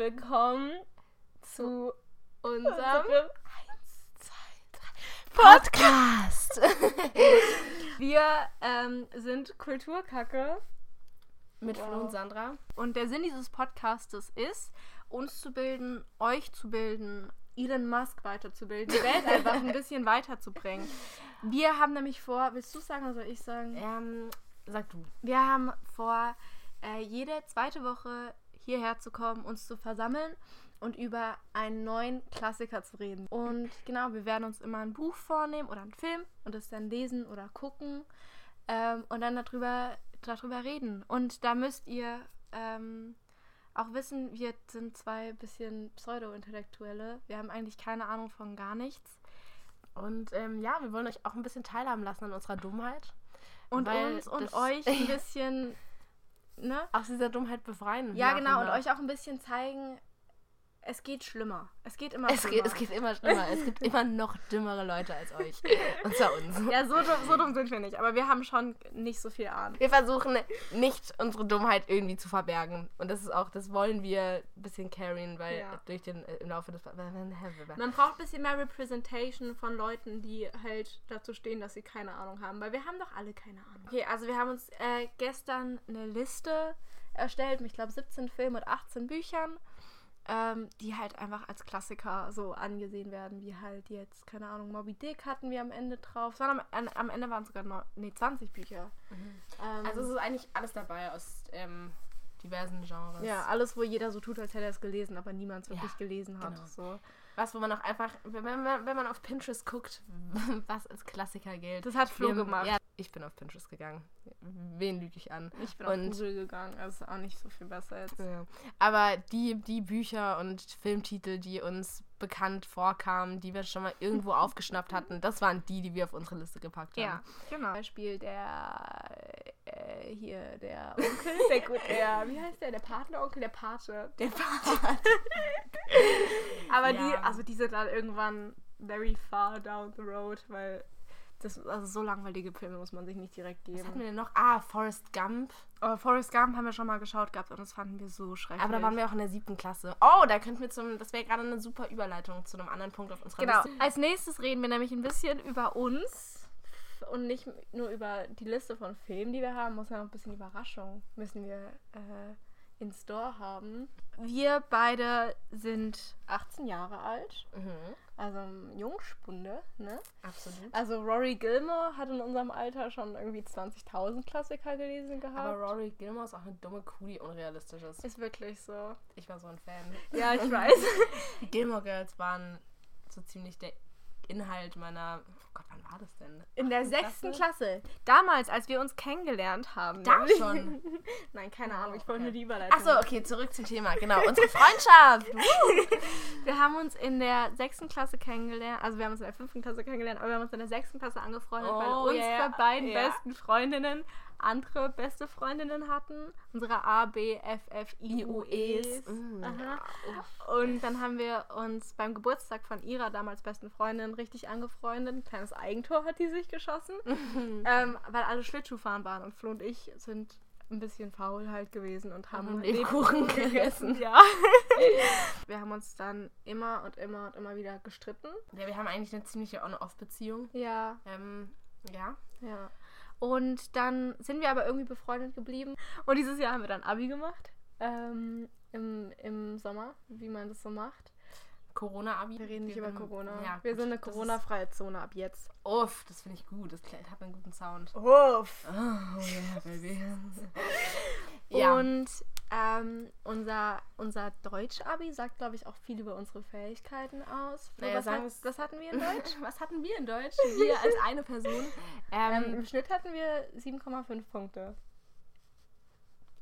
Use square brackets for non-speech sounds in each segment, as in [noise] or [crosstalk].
Willkommen zu unserem Podcast. [laughs] Wir ähm, sind Kulturkacke Mit Wow. Flo und Sandra. und der Sinn dieses Podcastes ist, uns zu bilden, euch zu bilden, Elon Musk weiterzubilden, die Welt einfach ein bisschen weiterzubringen. Wir haben nämlich vor, willst du sagen oder soll ich sagen? Ähm, sag du. Wir haben vor, äh, jede zweite Woche hierher zu kommen, uns zu versammeln und über einen neuen Klassiker zu reden. Und genau, wir werden uns immer ein Buch vornehmen oder einen Film und das dann lesen oder gucken ähm, und dann darüber, darüber reden. Und da müsst ihr ähm, auch wissen, wir sind zwei bisschen Pseudo-Intellektuelle. Wir haben eigentlich keine Ahnung von gar nichts. Und ähm, ja, wir wollen euch auch ein bisschen teilhaben lassen an unserer Dummheit. Und uns und euch ein [laughs] bisschen, ne? Aus dieser Dummheit befreien. Ja, genau. Und euch auch ein bisschen zeigen, es geht schlimmer. Es geht immer Es schlimmer. geht, es geht immer schlimmer. es gibt immer noch dümmere Leute als euch. [laughs] Und zwar uns. ja, so dumm, so dumm sind wir nicht. Aber wir haben schon nicht so viel Ahnung. Wir versuchen nicht unsere Dummheit irgendwie zu verbergen. Und das ist auch, das wollen wir ein bisschen carryen, weil Ja. durch den äh, im Laufe des Man braucht ein bisschen mehr Representation von Leuten, die halt dazu stehen, dass sie keine Ahnung haben. Weil wir haben doch alle keine Ahnung. Okay, also wir haben uns äh, gestern eine Liste erstellt mit, ich glaube, 17 Filmen und 18 Büchern, ähm, die halt einfach als Klassiker so angesehen werden, wie halt jetzt, keine Ahnung, Moby Dick hatten wir am Ende drauf. Es waren am, am Ende waren es sogar noch, nee, 20 Bücher. Ähm, Also es ist eigentlich alles dabei aus ähm, diversen Genres. ja, alles, wo jeder so tut, als hätte er es gelesen, aber niemand es wirklich Ja, gelesen hat. genau. So. Was, wo man auch einfach, wenn man, wenn man auf Pinterest guckt, [laughs] was als Klassiker gilt. Das hat Flo Wir- gemacht. Ja, ich bin auf Pinterest gegangen. Wen lüge ich an? Ich bin Und- auf Google gegangen, also ist auch nicht so viel besser jetzt. Ja. Aber die, die Bücher und Filmtitel, die uns bekannt vorkamen, die wir schon mal irgendwo aufgeschnappt hatten, das waren die, die wir auf unsere Liste gepackt haben. Ja, genau. Beispiel der hier der Onkel, der gut, [laughs] der wie heißt der, der Patenonkel, der Pate. Der [laughs] Part. Aber Ja. die, also die sind dann irgendwann very far down the road, weil das also so langweilige Filme muss man sich nicht direkt Was hatten geben. wir denn noch? Ah, Forrest Gump. Aber Forrest Gump haben wir schon mal geschaut gehabt und das fanden wir so schrecklich. Aber da waren wir auch in der siebten Klasse. Oh, da könnten wir zum, das wäre gerade eine super Überleitung zu einem anderen Punkt auf unserer Genau. Liste. Als nächstes reden wir nämlich ein bisschen über uns und nicht nur über die Liste von Filmen, die wir haben. Muss ja noch ein bisschen Überraschung müssen wir äh, in Store haben. Wir beide sind 18 Jahre alt, Mhm, also Jungspunde, ne? absolut. Also Rory Gilmore hat in unserem Alter schon irgendwie 20.000 Klassiker gelesen gehabt. Aber Rory Gilmore ist auch eine dumme Kuh, die unrealistisch ist. ist wirklich so. Ich war so ein Fan. Ja, ich weiß. Die [laughs] Gilmore Girls waren so ziemlich der Inhalt meiner. Oh Gott, wann war das denn? In der sechsten Klasse. Damals, als wir uns kennengelernt haben. Da nämlich- schon? [laughs] Nein, keine Ahnung. Ich wollte Okay. nur die Überleitung. Achso, okay, zurück zum Thema. Genau, unsere Freundschaft. [laughs] Wir haben uns in der sechsten Klasse kennengelernt. Also wir haben uns in der fünften Klasse kennengelernt, aber wir haben uns in der sechsten Klasse angefreundet, weil Oh, unsere ja, ja. beiden Ja. besten Freundinnen andere beste Freundinnen hatten. Unsere A, B, F, F, I, U, Es. Mm. Und dann haben wir uns beim Geburtstag von ihrer damals besten Freundin richtig angefreundet. Ein kleines Eigentor hat die sich geschossen. [laughs] ähm, weil alle Schlittschuhfahren waren und Flo und ich sind ein bisschen faul halt gewesen und haben Haben Lebkuchen gegessen. Ja. [laughs] wir haben uns dann immer und immer und immer wieder gestritten. Ja, wir haben eigentlich eine ziemliche On-Off-Beziehung. Ja, Ähm, ja. ja. Und dann sind wir aber irgendwie befreundet geblieben. Und dieses Jahr haben wir dann Abi gemacht. Ähm, im, Im Sommer, wie man das so macht. Corona-Abi. Wir reden nicht über sind- Corona. Ja, wir gut, sind eine Corona-freie Zone ab jetzt. Uff, das finde ich gut. Das klingt- hat einen guten Sound. Uff. Oh, yeah, baby. [laughs] ja. Und ähm, unser, unser Deutsch-Abi sagt, glaube ich, auch viel über unsere Fähigkeiten aus. Flo, Naja, was, sagen hat, was hatten wir in Deutsch? [laughs] Was hatten wir in Deutsch? Wir als eine Person. [laughs] ähm, Ähm, Im Schnitt hatten wir 7,5 Punkte.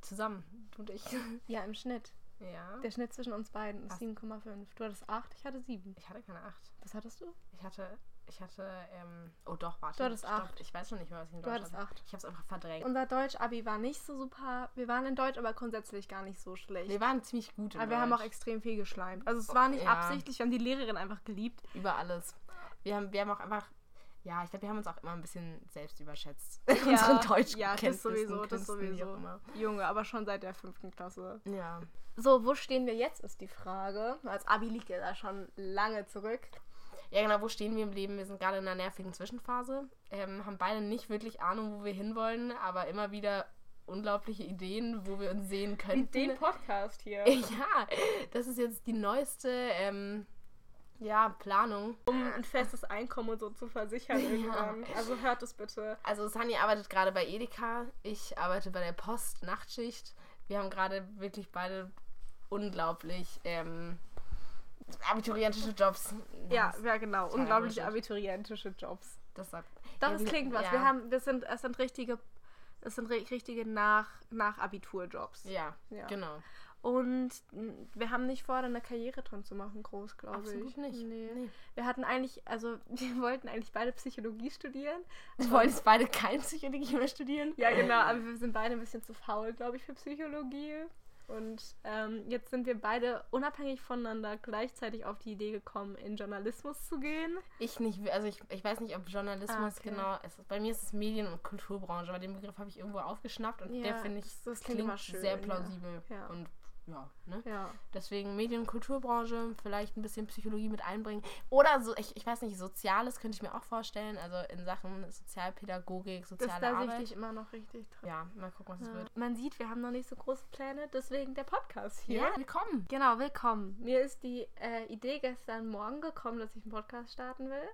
zusammen, du und ich. [laughs] Ja, im Schnitt. Ja. Der Schnitt zwischen uns beiden ist Was? 7,5. Du hattest 8, ich hatte 7. Ich hatte keine acht. Was hattest du? Ich hatte, ich hatte, ähm, oh doch, warte. Du hattest stopp. acht. Ich weiß schon nicht mehr, was ich in Du Deutsch hattest hatte. 8. Ich habe es einfach verdrängt. Unser Deutsch-Abi war nicht so super. Wir waren in Deutsch aber grundsätzlich gar nicht so schlecht. Wir waren ziemlich gut in aber wir haben auch extrem viel geschleimt. Also es war nicht Ja. absichtlich, wir haben die Lehrerin einfach geliebt. über alles. Wir haben, wir haben auch einfach, Ja, ich glaube, wir haben uns auch immer ein bisschen selbst überschätzt. [laughs] Ja, Unseren Deutsch ja, das sowieso, das sowieso. Junge, aber schon seit der fünften Klasse. Ja. So, wo stehen wir jetzt, ist die Frage. Als Abi liegt ja da schon lange zurück. Ja, genau, wo stehen wir im Leben? Wir sind gerade in einer nervigen Zwischenphase. Ähm, haben beide nicht wirklich Ahnung, wo wir hinwollen, aber immer wieder unglaubliche Ideen, wo wir uns sehen könnten. Den Podcast hier. [laughs] Ja, das ist jetzt die neueste ähm, ja, Planung. Um ein festes Einkommen und so zu versichern Ja. irgendwann. Also hört es bitte. Also Sani arbeitet gerade bei Edeka, ich arbeite bei der Post Nachtschicht. Wir haben gerade wirklich beide unglaublich ähm, abiturientische Jobs. Ja, ja genau. Unglaublich abiturientische Jobs. Das sagt. Doch, Ja, es klingt was. ja. Wir haben, wir sind, es sind richtige, es sind ri- richtige nach, nach Abiturjobs. Ja, Ja. genau. Und wir haben nicht vor, da eine Karriere drin zu machen, groß, glaube ich. Absolut nicht. Nee. Nee. Wir hatten eigentlich, also [laughs] wir wollten eigentlich beide Psychologie studieren. Wir wollen jetzt beide kein Psychologie mehr studieren. Ja, genau, aber wir sind beide ein bisschen zu faul, glaube ich, für Psychologie. Und ähm, jetzt sind wir beide unabhängig voneinander gleichzeitig auf die Idee gekommen, in Journalismus zu gehen. Ich nicht, also ich, ich weiß nicht, ob Journalismus Ah, okay. genau ist. Bei mir ist es Medien- und Kulturbranche, aber den Begriff habe ich irgendwo aufgeschnappt und der Ja, finde ich das- klingt klingt schön, sehr plausibel. Ja. Und ja, ne? Ja. Deswegen Medien- und Kulturbranche, vielleicht ein bisschen Psychologie mit einbringen. Oder so, ich, ich weiß nicht, Soziales könnte ich mir auch vorstellen. Also in Sachen Sozialpädagogik, Das, soziale da sehe ich Arbeit. dich immer noch richtig drin. Ja, mal gucken, was es Ja. wird. Man sieht, wir haben noch nicht so große Pläne, deswegen der Podcast hier. Ja, willkommen. Genau, willkommen. Mir ist die äh, Idee gestern Morgen gekommen, dass ich einen Podcast starten will.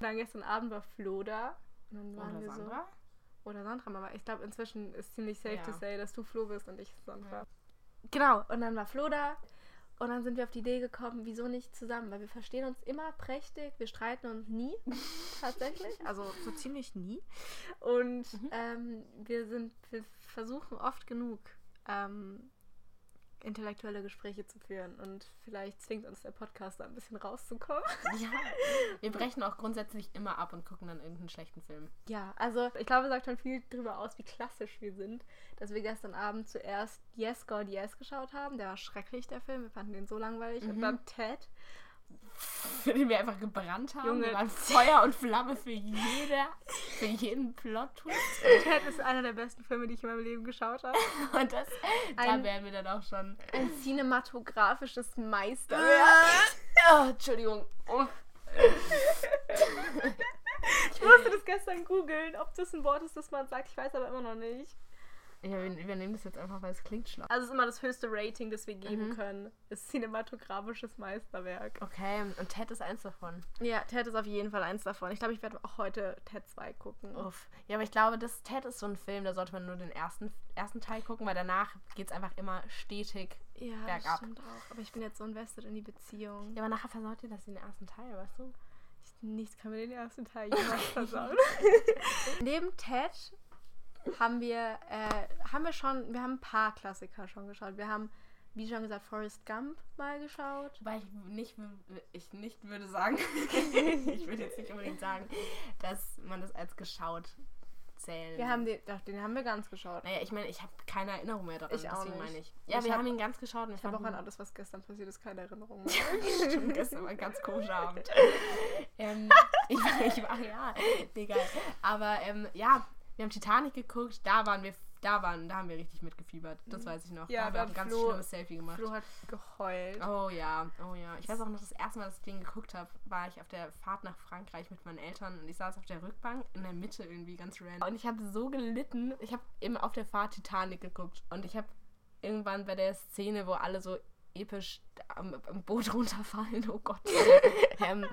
Dann gestern Abend war Flo da. Und dann waren Oder wir Sandra? so. Oder Sandra, aber ich glaube, inzwischen ist ziemlich safe Ja. to say, dass du Flo bist und ich Sandra. Ja. Genau, und dann war Flo da. Und dann sind wir auf die Idee gekommen, wieso nicht zusammen? Weil wir verstehen uns immer prächtig, wir streiten uns nie, [laughs] tatsächlich. Also so ziemlich nie. Und ähm, wir sind, wir versuchen oft genug, ähm, intellektuelle Gespräche zu führen. Und vielleicht zwingt uns der Podcast da ein bisschen rauszukommen. Ja. [laughs] Wir brechen auch grundsätzlich immer ab und gucken dann irgendeinen schlechten Film. Ja, also ich glaube, es sagt schon viel darüber aus, wie klassisch wir sind, dass wir gestern Abend zuerst Yes, God, Yes geschaut haben. Der war schrecklich, der Film. Wir fanden den so langweilig. Und Mhm. dann Ted. Für [laughs] den wir einfach gebrannt haben. Junge. Wir waren Feuer und Flamme für jeder, für jeden Plot-Twist. [laughs] Ted ist einer der besten Filme, die ich in meinem Leben geschaut habe. [laughs] Und das, da Ein- wären wir dann auch schon. Ein cinematografisches Meisterwerk. Oh, Entschuldigung. Oh. Ich musste das gestern googeln, ob das ein Wort ist, das man sagt. Ich weiß aber immer noch nicht. Ja, wir übernehmen das jetzt einfach, weil es klingt schlau. Also es ist immer das höchste Rating, das wir geben Mhm. können. Ist cinematografisches Meisterwerk. Okay, und Ted ist eins davon. Ja, Ted ist auf jeden Fall eins davon. Ich glaube, ich werde auch heute Ted 2 gucken. Uff. Ja, aber ich glaube, das Ted ist so ein Film, da sollte man nur den ersten, ersten Teil gucken, weil danach geht es einfach immer stetig. Ja, Bergab. stimmt auch. Aber ich bin jetzt so invested in die Beziehung. Ja, aber nachher versaut ihr das den ersten Teil, weißt du? Ich, nichts kann mir den ersten Teil jemals [laughs] versauen. [laughs] [laughs] Neben Ted haben wir, äh, haben wir schon, wir haben ein paar Klassiker schon geschaut. Wir haben, wie schon gesagt, Forrest Gump mal geschaut. Wobei ich nicht, ich nicht würde sagen, [laughs] ich würde jetzt nicht unbedingt sagen, dass man das als geschaut zählen. Wir haben den, doch, den haben wir ganz geschaut. Naja, ich meine, ich habe keine Erinnerung mehr daran, Ich auch deswegen nicht. meine ich. Ja, Ich wir hab- haben ihn ganz geschaut und Ich habe auch an alles, was gestern passiert ist, keine Erinnerung. [laughs] Stimmt, gestern war ein ganz komischer Abend. [laughs] ähm, ich, ich war, ja, egal. Aber ähm, ja, wir haben Titanic geguckt, da waren wir, da waren, da haben wir richtig mitgefiebert. Das weiß ich noch. Ja, da haben wir auch ein ganz Flo- schlimmes Selfie gemacht. Flo hat geheult. Oh ja, oh ja. Ich weiß auch noch, das erste Mal, dass ich den geguckt habe, war ich auf der Fahrt nach Frankreich mit meinen Eltern und ich saß auf der Rückbank in der Mitte irgendwie ganz random. Und ich habe so gelitten. Ich habe eben auf der Fahrt Titanic geguckt und ich habe irgendwann bei der Szene, wo alle so episch am, am Boot runterfallen, oh Gott, [laughs] ähm,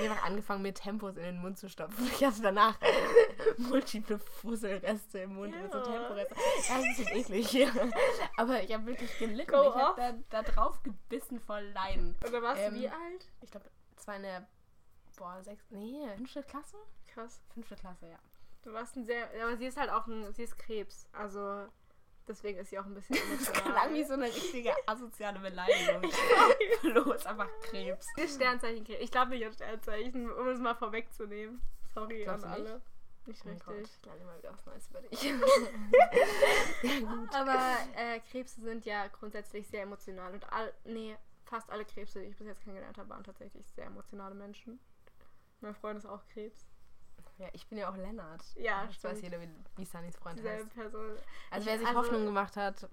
einfach angefangen, mir Tempos in den Mund zu stopfen. Ich hatte danach multiple Fusselreste im Mund mit so Ja. Temporeste. Ja, das ist eklig. [laughs] Aber ich habe wirklich gelitten. Go ich habe da, da drauf gebissen voll Leiden. Oder warst Ähm, du wie alt? Ich glaube, es war in der, boah, sechs, nee, fünfte Klasse? Krass. Fünfte Klasse, ja. Du warst ein sehr. Aber sie ist halt auch ein. Sie ist Krebs. Also. Deswegen ist sie auch ein bisschen [laughs] Das klang wie emotional. so eine richtige asoziale Beleidigung. Flo [laughs] ist einfach Krebs. Ist Sternzeichen Krebs. Ich glaube nicht an Sternzeichen, um es mal vorwegzunehmen. Sorry Glaubst an nicht? alle. Nicht Oh richtig. ich lerne mal wieder was Neues über dich. [laughs] Aber äh, Krebse sind ja grundsätzlich sehr emotional. Und all, nee, fast alle Krebse, die ich bis jetzt kennengelernt habe, waren tatsächlich sehr emotionale Menschen. Mein Freund ist auch Krebs. Ja, ich bin ja auch Lennart. Ja, das weiß jeder, wie, wie Sunnys Freund Dieselbe heißt. Person. Also wer sich also- Hoffnung gemacht hat,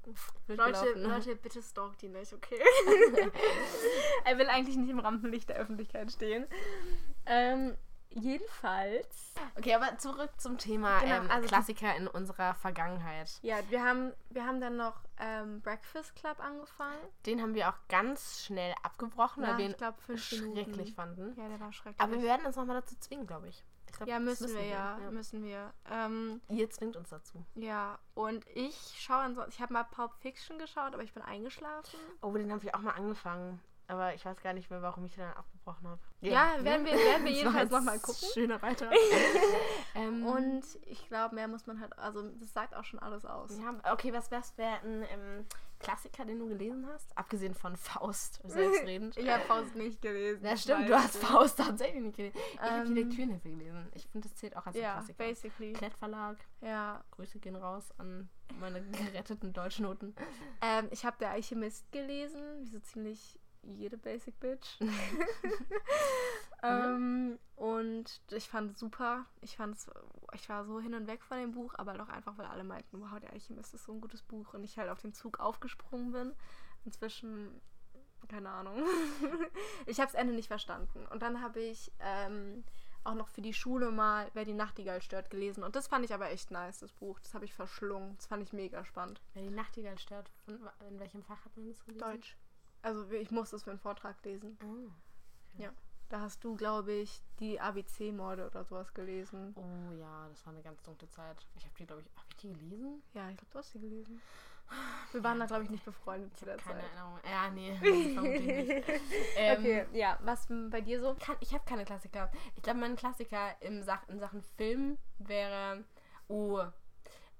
blöd Leute, gelaufen. ne? Leute, bitte stalkt ihn nicht, okay? [laughs] er will eigentlich nicht im Rampenlicht der Öffentlichkeit stehen. Ähm, jedenfalls. Okay, aber zurück zum Thema Genau, ähm, also- Klassiker in unserer Vergangenheit. Ja, wir haben, wir haben dann noch ähm, Breakfast Club angefangen. Den haben wir auch ganz schnell abgebrochen, weil wir ihn glaube schrecklich fanden. Ja, der war schrecklich. Aber wir werden uns nochmal dazu zwingen, glaube ich. Glaub, ja, das müssen wir, ja, müssen wir. Ähm, Ihr zwingt uns dazu. ja, und ich schaue ansonsten, ich habe mal Pulp Fiction geschaut, aber ich bin eingeschlafen. Oh, den habe ich auch mal angefangen. Aber ich weiß gar nicht mehr, warum ich den dann abgebrochen habe. Ja, werden wir- werden wir [laughs] jedenfalls war noch mal jetzt gucken. Schöner weiter. [laughs] ähm, Und ich glaube, mehr muss man halt, also das sagt auch schon alles aus. ja, okay, was wär's wäre ein ähm, Klassiker, den du gelesen hast? Abgesehen von Faust, [laughs] selbstredend. Ich habe Faust nicht gelesen. Ja, stimmt, du hast Faust tatsächlich nicht gelesen. Ich habe die Ähm, Lektürenhilfe gelesen. Ich finde, das zählt auch als Ja, Klassiker. basically. Klettverlag, Ja. Grüße gehen raus an meine [laughs] geretteten Deutschnoten. Ähm, ich habe Der Alchemist gelesen, wie so ziemlich jede Basic Bitch. [laughs] [laughs] ähm, und ich fand es super. Ich fand ich war so hin und weg von dem Buch, aber doch einfach, weil alle meinten, wow, Der Alchemist ist so ein gutes Buch und ich halt auf den Zug aufgesprungen bin. Inzwischen, keine Ahnung. [laughs] ich habe das Ende nicht verstanden. Und dann habe ich ähm, auch noch für die Schule mal Wer die Nachtigall stört gelesen. Und das fand ich aber echt nice, das Buch. Das habe ich verschlungen. Das fand ich mega spannend. Wer die Nachtigall stört, in welchem Fach hat man das gelesen? Deutsch. Also ich musste es für einen Vortrag lesen. Oh. Da hast du, glaube ich, die ABC-Morde oder sowas gelesen. oh ja, das war eine ganz dunkle Zeit. Ich habe die, glaube ich, habe ich die gelesen? Ja, ich glaube, du hast die gelesen. Wir waren da, glaube ich, nicht befreundet zu der Keine Zeit. Erinnerung. Ja, nee. [laughs] Ähm, okay, ja, was bei dir so? kann, ich habe keine Klassiker. Ich glaube, mein Klassiker im Sach in Sachen Film wäre, oh,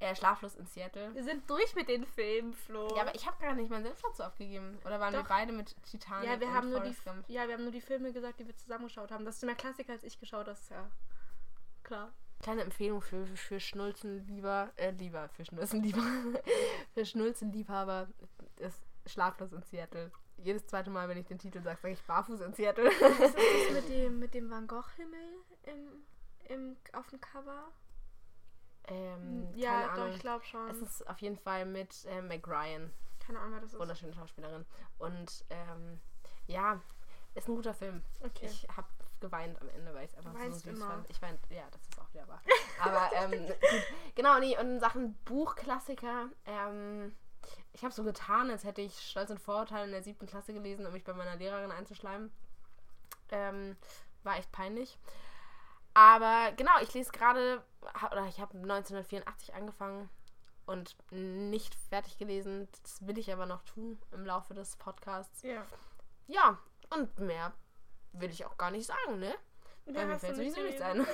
äh, Schlaflos in Seattle. Wir sind durch mit den Filmen, Flo. Ja, aber ich habe gar nicht meinen Senf dazu abgegeben. Oder waren wir Doch. beide mit Titanic ja, wir und haben nur die, Gump? ja, wir haben nur die Filme gesagt, die wir zusammengeschaut haben. Das ist mehr Klassiker als ich geschaut, das ist ja klar. Kleine Empfehlung für, für Schnulzen lieber, äh, lieber, für Schnulzen lieber, [laughs] für Schnulzen Liebhaber ist Schlaflos in Seattle. Jedes zweite Mal, wenn ich den Titel sage, sage ich Barfuß in Seattle. Was ist das mit [laughs] dem, mit dem Van Gogh-Himmel im, im, auf dem Cover? Ähm, ja, keine doch, ich glaube schon. Es ist auf jeden Fall mit äh, Meg Ryan. Keine Ahnung, wer das ist. Wunderschöne Schauspielerin. Und ähm, ja, ist ein guter Film. Okay. Ich habe geweint am Ende, weil ich es einfach so süß immer. fand. Ich weint, ja, das ist auch wieder wahr. Aber [laughs] ähm, gut. Genau, nee, und in Sachen Buchklassiker, ähm, ich habe so getan, als hätte ich Stolz und Vorurteil in der siebten Klasse gelesen, um mich bei meiner Lehrerin einzuschleimen. Ähm, war echt peinlich. Aber genau, ich lese gerade, oder ich habe 1984 angefangen und nicht fertig gelesen. Das will ich aber noch tun im Laufe des Podcasts. Ja. Ja, und mehr will ich auch gar nicht sagen, ne? Ja, Weil mir fällt sowieso nichts ein. [laughs]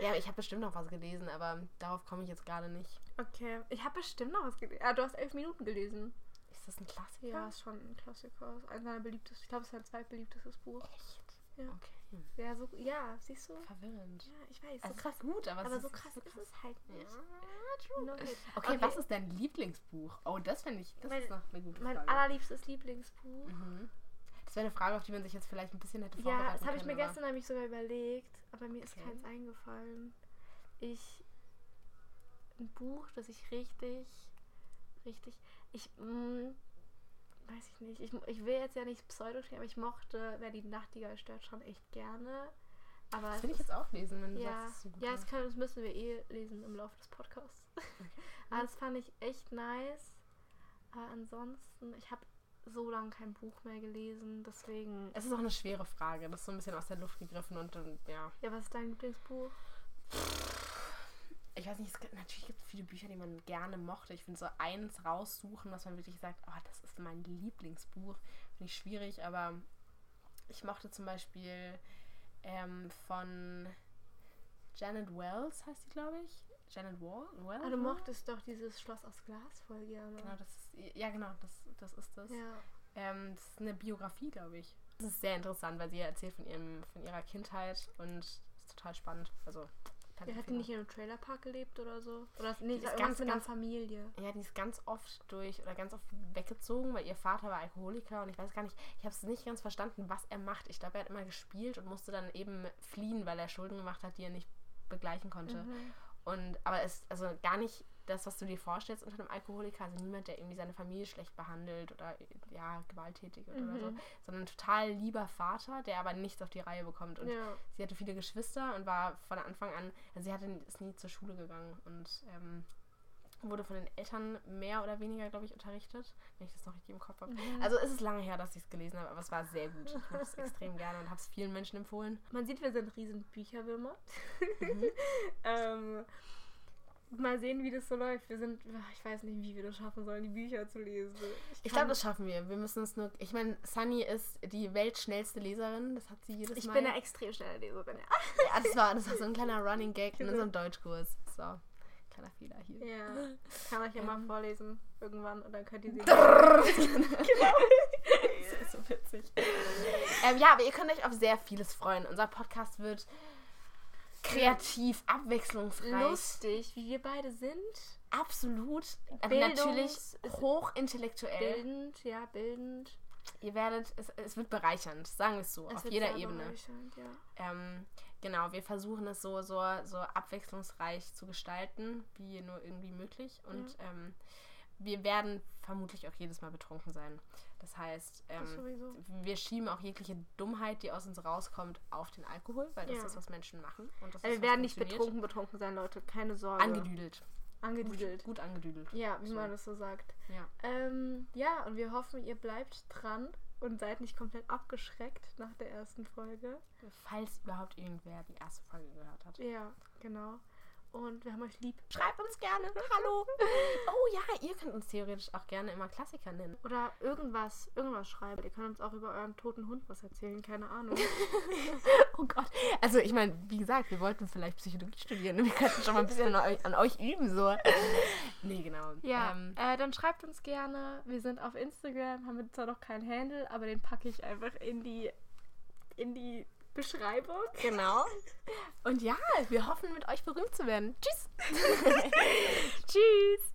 ja, ich habe bestimmt noch was gelesen, aber darauf komme ich jetzt gerade nicht. Okay. Ich habe bestimmt noch was gelesen. Ah, du hast elf Minuten gelesen. Ist das ein Klassiker? Ja, ist schon ein Klassiker. Ist Eines meiner beliebtesten. Ich glaube, es ist sein zweitbeliebtestes Buch. Echt? Ja. Okay. Ja, so, ja, siehst du? Verwirrend. Ja, ich weiß. Also So krass gut, aber, aber so krass nicht ist es halt Ja, nicht. true. No. Okay, Okay. was ist dein Lieblingsbuch? Oh, das finde ich, das Mein- ist noch eine gute Mein Frage. allerliebstes Lieblingsbuch. Mhm. Das wäre eine Frage, auf die man sich jetzt vielleicht ein bisschen hätte Ja, vorbereiten das habe ich mir aber- gestern nämlich sogar überlegt, aber mir ist Okay. keins eingefallen. Ich. Ein Buch, das ich richtig. Richtig. Ich. Mh, weiß ich nicht. Ich, ich will jetzt ja nicht pseudo aber ich mochte, wer die Nachtigall stört, schon echt gerne. Aber Das will ich jetzt auch lesen, wenn du ja, sagst, es ist so gut. ja das, das müssen wir eh lesen im Laufe des Podcasts. [laughs] Aber das fand ich echt nice. Aber ansonsten, ich habe so lange kein Buch mehr gelesen, deswegen. es ist auch eine schwere Frage. Das ist so ein bisschen aus der Luft gegriffen und dann, ja. Ja, was ist dein Lieblingsbuch? Ich weiß nicht, es gibt, natürlich gibt es viele Bücher, die man gerne mochte. Ich finde so eins raussuchen, was man wirklich sagt, oh, das ist mein Lieblingsbuch, finde ich schwierig, aber ich mochte zum Beispiel ähm, von Janet Wells, heißt die, glaube ich. Janet Wall? Wells? Ah, du mochtest doch dieses Schloss aus Glas voll gerne. Genau, das ist, ja genau, das, das ist das. Ja. Ähm, das ist eine Biografie, glaube ich. Das ist sehr interessant, weil sie erzählt von, ihrem, von ihrer Kindheit und ist total spannend. Also, kann Er hat die nicht in einem Trailerpark gelebt oder so? Oder nee, ist irgendwas ganz, mit einer Familie. Ja, die ist ganz oft durch oder ganz oft weggezogen, weil ihr Vater war Alkoholiker und ich weiß gar nicht, ich habe es nicht ganz verstanden, was er macht. Ich glaube, er hat immer gespielt und musste dann eben fliehen, weil er Schulden gemacht hat, die er nicht begleichen konnte. Mhm. Und aber es also gar nicht das, was du dir vorstellst unter einem Alkoholiker, also niemand, der irgendwie seine Familie schlecht behandelt oder ja, gewalttätig oder Mhm. so, sondern ein total lieber Vater, der aber nichts auf die Reihe bekommt. Und Ja. sie hatte viele Geschwister und war von Anfang an, also sie hatte, ist nie zur Schule gegangen und ähm, wurde von den Eltern mehr oder weniger, glaube ich, unterrichtet, wenn ich das noch richtig im Kopf habe. Mhm. Also es ist lange her, dass ich es gelesen habe, aber es war sehr gut. Ich mochte es extrem gerne und habe es vielen Menschen empfohlen. Man sieht, wir sind riesen Bücherwürmer. Mhm. [laughs] ähm, mal sehen, wie das so läuft. Wir sind, ich weiß nicht, wie wir das schaffen sollen, die Bücher zu lesen. Ich kann- glaube, das schaffen wir. Wir müssen es nur. Ich meine, Sunny ist die weltschnellste Leserin. Das hat sie jedes ich Mal. bin eine extrem schnelle Leserin. Ja. ja, das war, das war so ein kleiner Running Gag in unserem Deutschkurs. So, kleiner Fehler hier. ja. Ich kann euch ja mal Ähm. vorlesen irgendwann und dann könnt ihr sie. [laughs] genau. Das ist so witzig. ähm, ja, aber ihr könnt euch auf sehr vieles freuen. Unser Podcast wird kreativ, abwechslungsreich. Lustig, wie wir beide sind. Absolut. Aber Bildungs- natürlich hochintellektuell. Bildend, ja, bildend. Ihr werdet, es, es wird bereichernd, sagen wir es so, Es auf jeder Ebene. Ja. Ähm, genau, wir versuchen es so, so, so abwechslungsreich zu gestalten, wie nur irgendwie möglich. Und ähm, wir werden vermutlich auch jedes Mal betrunken sein. Das heißt, Das ähm, sowieso. wir schieben auch jegliche Dummheit, die aus uns rauskommt, auf den Alkohol, weil das Ja. ist, was Menschen machen. Und das Also wir werden nicht betrunken, betrunken sein, Leute. Keine Sorge. Angedüdelt. Angedüdelt. Gut angedüdelt. Ja, wie So. man das so sagt. Ja. Ähm, ja, und wir hoffen, ihr bleibt dran und seid nicht komplett abgeschreckt nach der ersten Folge. Falls überhaupt irgendwer die erste Folge gehört hat. Ja, genau. Und wir haben euch lieb. Schreibt uns gerne. Hallo. [laughs] Oh ja, ihr könnt uns theoretisch auch gerne immer Klassiker nennen. Oder irgendwas, irgendwas schreiben. Ihr könnt uns auch über euren toten Hund was erzählen, keine Ahnung. [laughs] Oh Gott. Also ich meine, wie gesagt, wir wollten vielleicht Psychologie studieren und wir könnten schon mal ein bisschen an euch, an euch üben. so. [laughs] Nee, genau. Ja, Ähm, äh, dann schreibt uns gerne. Wir sind auf Instagram, haben wir zwar noch keinen Handle, aber den packe ich einfach in die, in die Beschreibung. genau. Und ja, wir hoffen, mit euch berühmt zu werden. Tschüss. [laughs] [laughs] Tschüss!